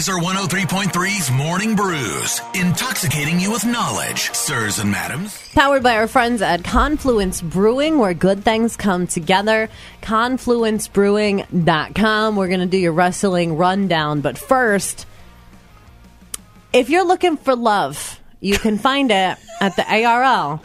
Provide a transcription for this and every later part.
Lazer 103.3's Morning Brews, intoxicating you with knowledge, sirs and madams. Powered by our friends at Confluence Brewing, where good things come together. ConfluenceBrewing.com. We're going to do your wrestling rundown. But first, if you're looking for love, you can find it at the ARL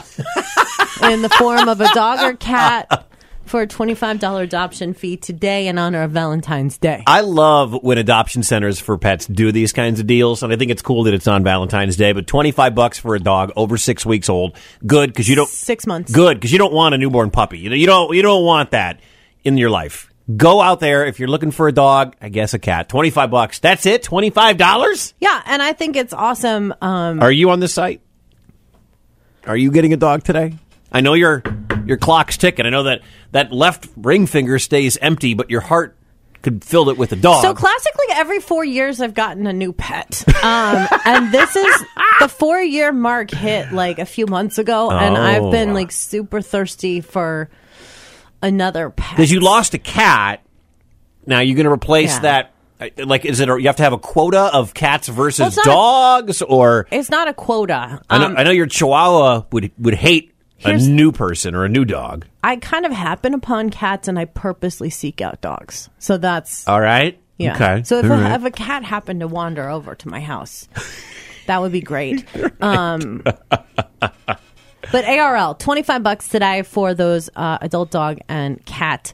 in the form of a dog or cat for a $25 adoption fee today in honor of Valentine's Day. I love when adoption centers for pets do these kinds of deals, and I think it's cool that it's on Valentine's Day. But twenty five bucks for a dog over six weeks old, good because you don't Six months. good because you don't want a newborn puppy. You know, you don't you don't want that in your life. Go out there if you're looking for a dog. I guess a cat. Twenty five bucks. That's it. Twenty five dollars. Yeah, and I think it's awesome. Um, Are you on the site? Are you getting a dog today? I know your your clock's ticking. I know that that left ring finger stays empty, but your heart could fill it with a dog. So classically, every four years, I've gotten a new pet, um, and this is the four-year mark hit like a few months ago, and I've Oh. been like super thirsty for another pet. because you lost a cat. Now you're going to replace Yeah. that. uh, Like, is it? A, you have to have a quota of cats versus Well, not a- dogs, or It's not a quota. I know, Um, I know your Chihuahua would would hate a new person or a new dog. I kind of happen upon cats, and I purposely seek out dogs. So that's All right. yeah. Okay. So if, a, right. if a cat happened to wander over to my house, that would be great. Um, but ARL twenty five bucks today for those uh, adult dog and cat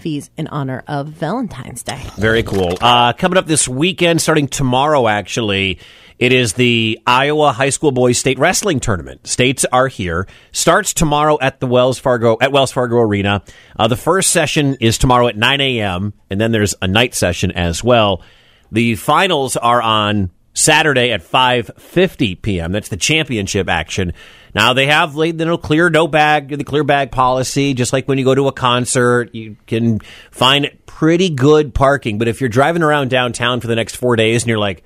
fees in honor of Valentine's Day. Very cool. Uh, coming up this weekend, starting tomorrow, actually, it is the Iowa High School Boys State Wrestling Tournament. States are here. Starts tomorrow at the Wells Fargo at Wells Fargo Arena. Uh, the first session is tomorrow at 9 a.m. and then there's a night session as well. The finals are on Saturday at 5:50 p.m. That's the championship action. Now they have the no clear no bag the clear bag policy just like when you go to a concert you can find pretty good parking but if you're driving around downtown for the next 4 days and you're like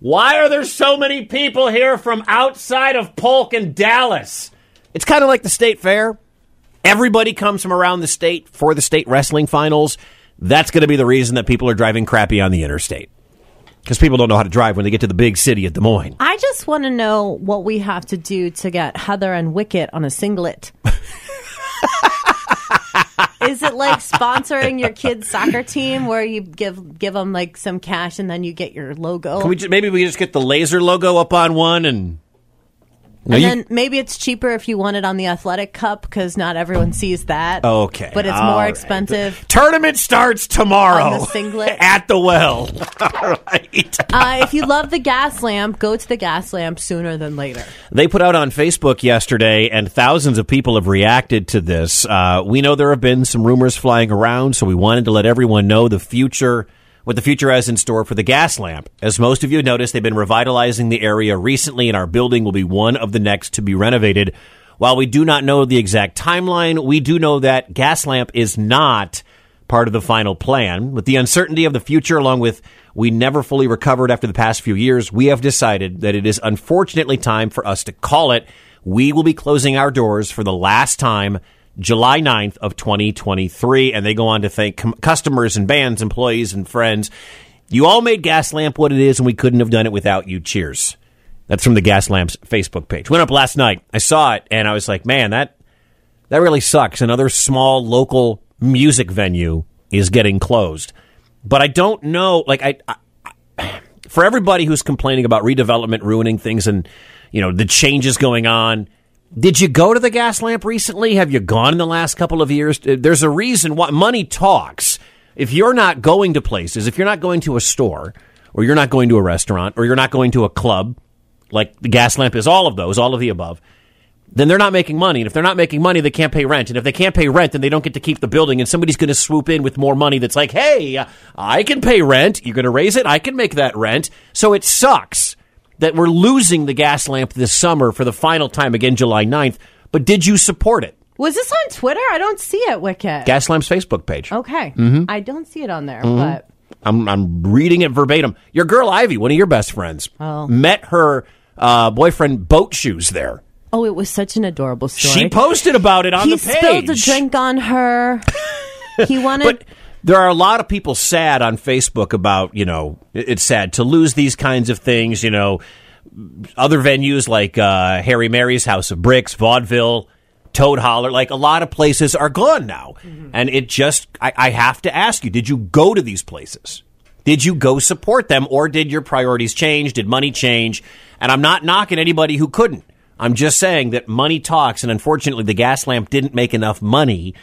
why are there so many people here from outside of Polk and Dallas? It's kind of like the state fair. Everybody comes from around the state for the state wrestling finals. That's going to be the reason that people are driving crappy on the interstate. Because people don't know how to drive when they get to the big city of Des Moines. I just want to know what we have to do to get Heather and Wicket on a singlet. Is it like sponsoring your kid's soccer team where you give give them like some cash and then you get your logo? Can we just, maybe we just get the laser logo up on one and. And you- then maybe it's cheaper if you want it on the athletic cup because not everyone sees that. Okay, but it's more right. expensive. Tournament starts tomorrow the singlet? at the well. All right. Uh, if you love the gas lamp, go to the gas lamp sooner than later. They put out on Facebook yesterday, and thousands of people have reacted to this. Uh, we know there have been some rumors flying around, so we wanted to let everyone know the future, what the future has in store for the gas lamp. As most of you have noticed, they've been revitalizing the area recently, and our building will be one of the next to be renovated. While we do not know the exact timeline, we do know that gas lamp is not part of the final plan. With the uncertainty of the future, along with we never fully recovered after the past few years, we have decided that it is unfortunately time for us to call it. We will be closing our doors for the last time July 9th of 2023. And they go on to thank com- customers and bands, employees and friends. You all made Gas Lamp what it is, and we couldn't have done it without you. Cheers. That's from the Gas Lamp's Facebook page. Went up last night. I saw it, and I was like, man, that that really sucks. Another small local music venue is getting closed. But I don't know. Like I, I for everybody who's complaining about redevelopment ruining things and you know the changes going on. Did you go to the gas lamp recently? Have you gone in the last couple of years? Uh, there's a reason why money talks. If you're not going to places, if you're not going to a store, or you're not going to a restaurant, or you're not going to a club, like the gas lamp is all of those, all of the above, then they're not making money. And if they're not making money, they can't pay rent. And if they can't pay rent, then they don't get to keep the building. And somebody's going to swoop in with more money that's like, hey, I can pay rent. You're going to raise it. I can make that rent. So it sucks that we're losing the gas lamp this summer for the final time again, July 9th. But did you support it? Was this on Twitter? I don't see it, Wicket. Gas Lamp's Facebook page. okay. Mm-hmm. I don't see it on there, but I'm, I'm reading it verbatim. Your girl Ivy, one of your best friends, Oh. met her uh, boyfriend boat shoes there. oh, it was such an adorable story. She posted about it on he the page. He spilled a drink on her. he wanted. But there are a lot of people sad on Facebook about, you know, it's sad to lose these kinds of things, you know, other venues like uh, Hairy Mary's House of Bricks, Vaudeville, Toad Holler, like a lot of places are gone now. And it just, I, I have to ask you, did you go to these places? Did you go support them or did your priorities change? Did money change? And I'm not knocking anybody who couldn't. I'm just saying that money talks, and unfortunately, the gas lamp didn't make enough money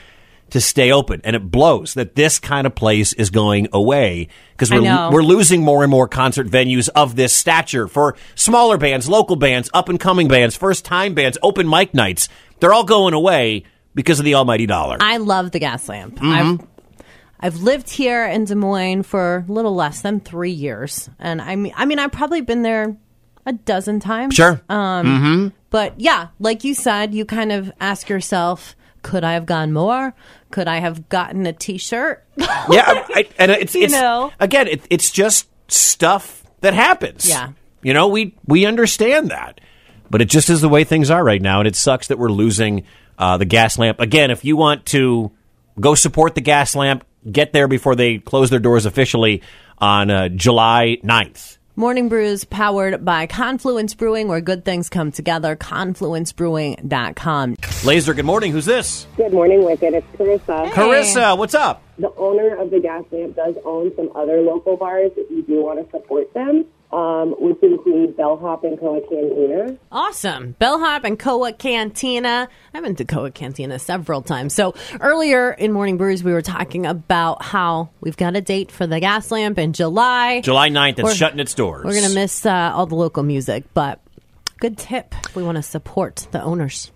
to stay open. And it blows that this kind of place is going away because we're, we're losing more and more concert venues of this stature for smaller bands, local bands, up and coming bands, first time bands, open mic nights. They're all going away because of the almighty dollar. I love the gas lamp. Mm-hmm. I've I've lived here in Des Moines for a little less than three years, and I mean, I mean, I've probably been there a dozen times. sure. But yeah, like you said, you kind of ask yourself, could I have gone more? Could I have gotten a T-shirt? yeah, I, I, and it's, You it's know. again, it, it's just stuff that happens. Yeah. you know, we we understand that, but it just is the way things are right now, and it sucks that we're losing uh, the gas lamp again. If you want to go support the gas lamp, get there before they close their doors officially on uh, July 9th. Morning Brews powered by Confluence Brewing, where good things come together. ConfluenceBrewing.com. Lazer, good morning. Who's this? Good morning, Wicket. It's Carissa. Carissa, what's up? The owner of the gas lamp does own some other local bars if you do want to support them, um, which include Bellhop and Coa Cantina. Awesome. Bellhop and Koa Cantina. I've been to Koa Cantina several times. So earlier in Morning Brews, we were talking about how we've got a date for the gas lamp in July. July 9th, it's We're- shutting its doors. We're going to miss uh, all the local music, but good tip. We want to support the owners.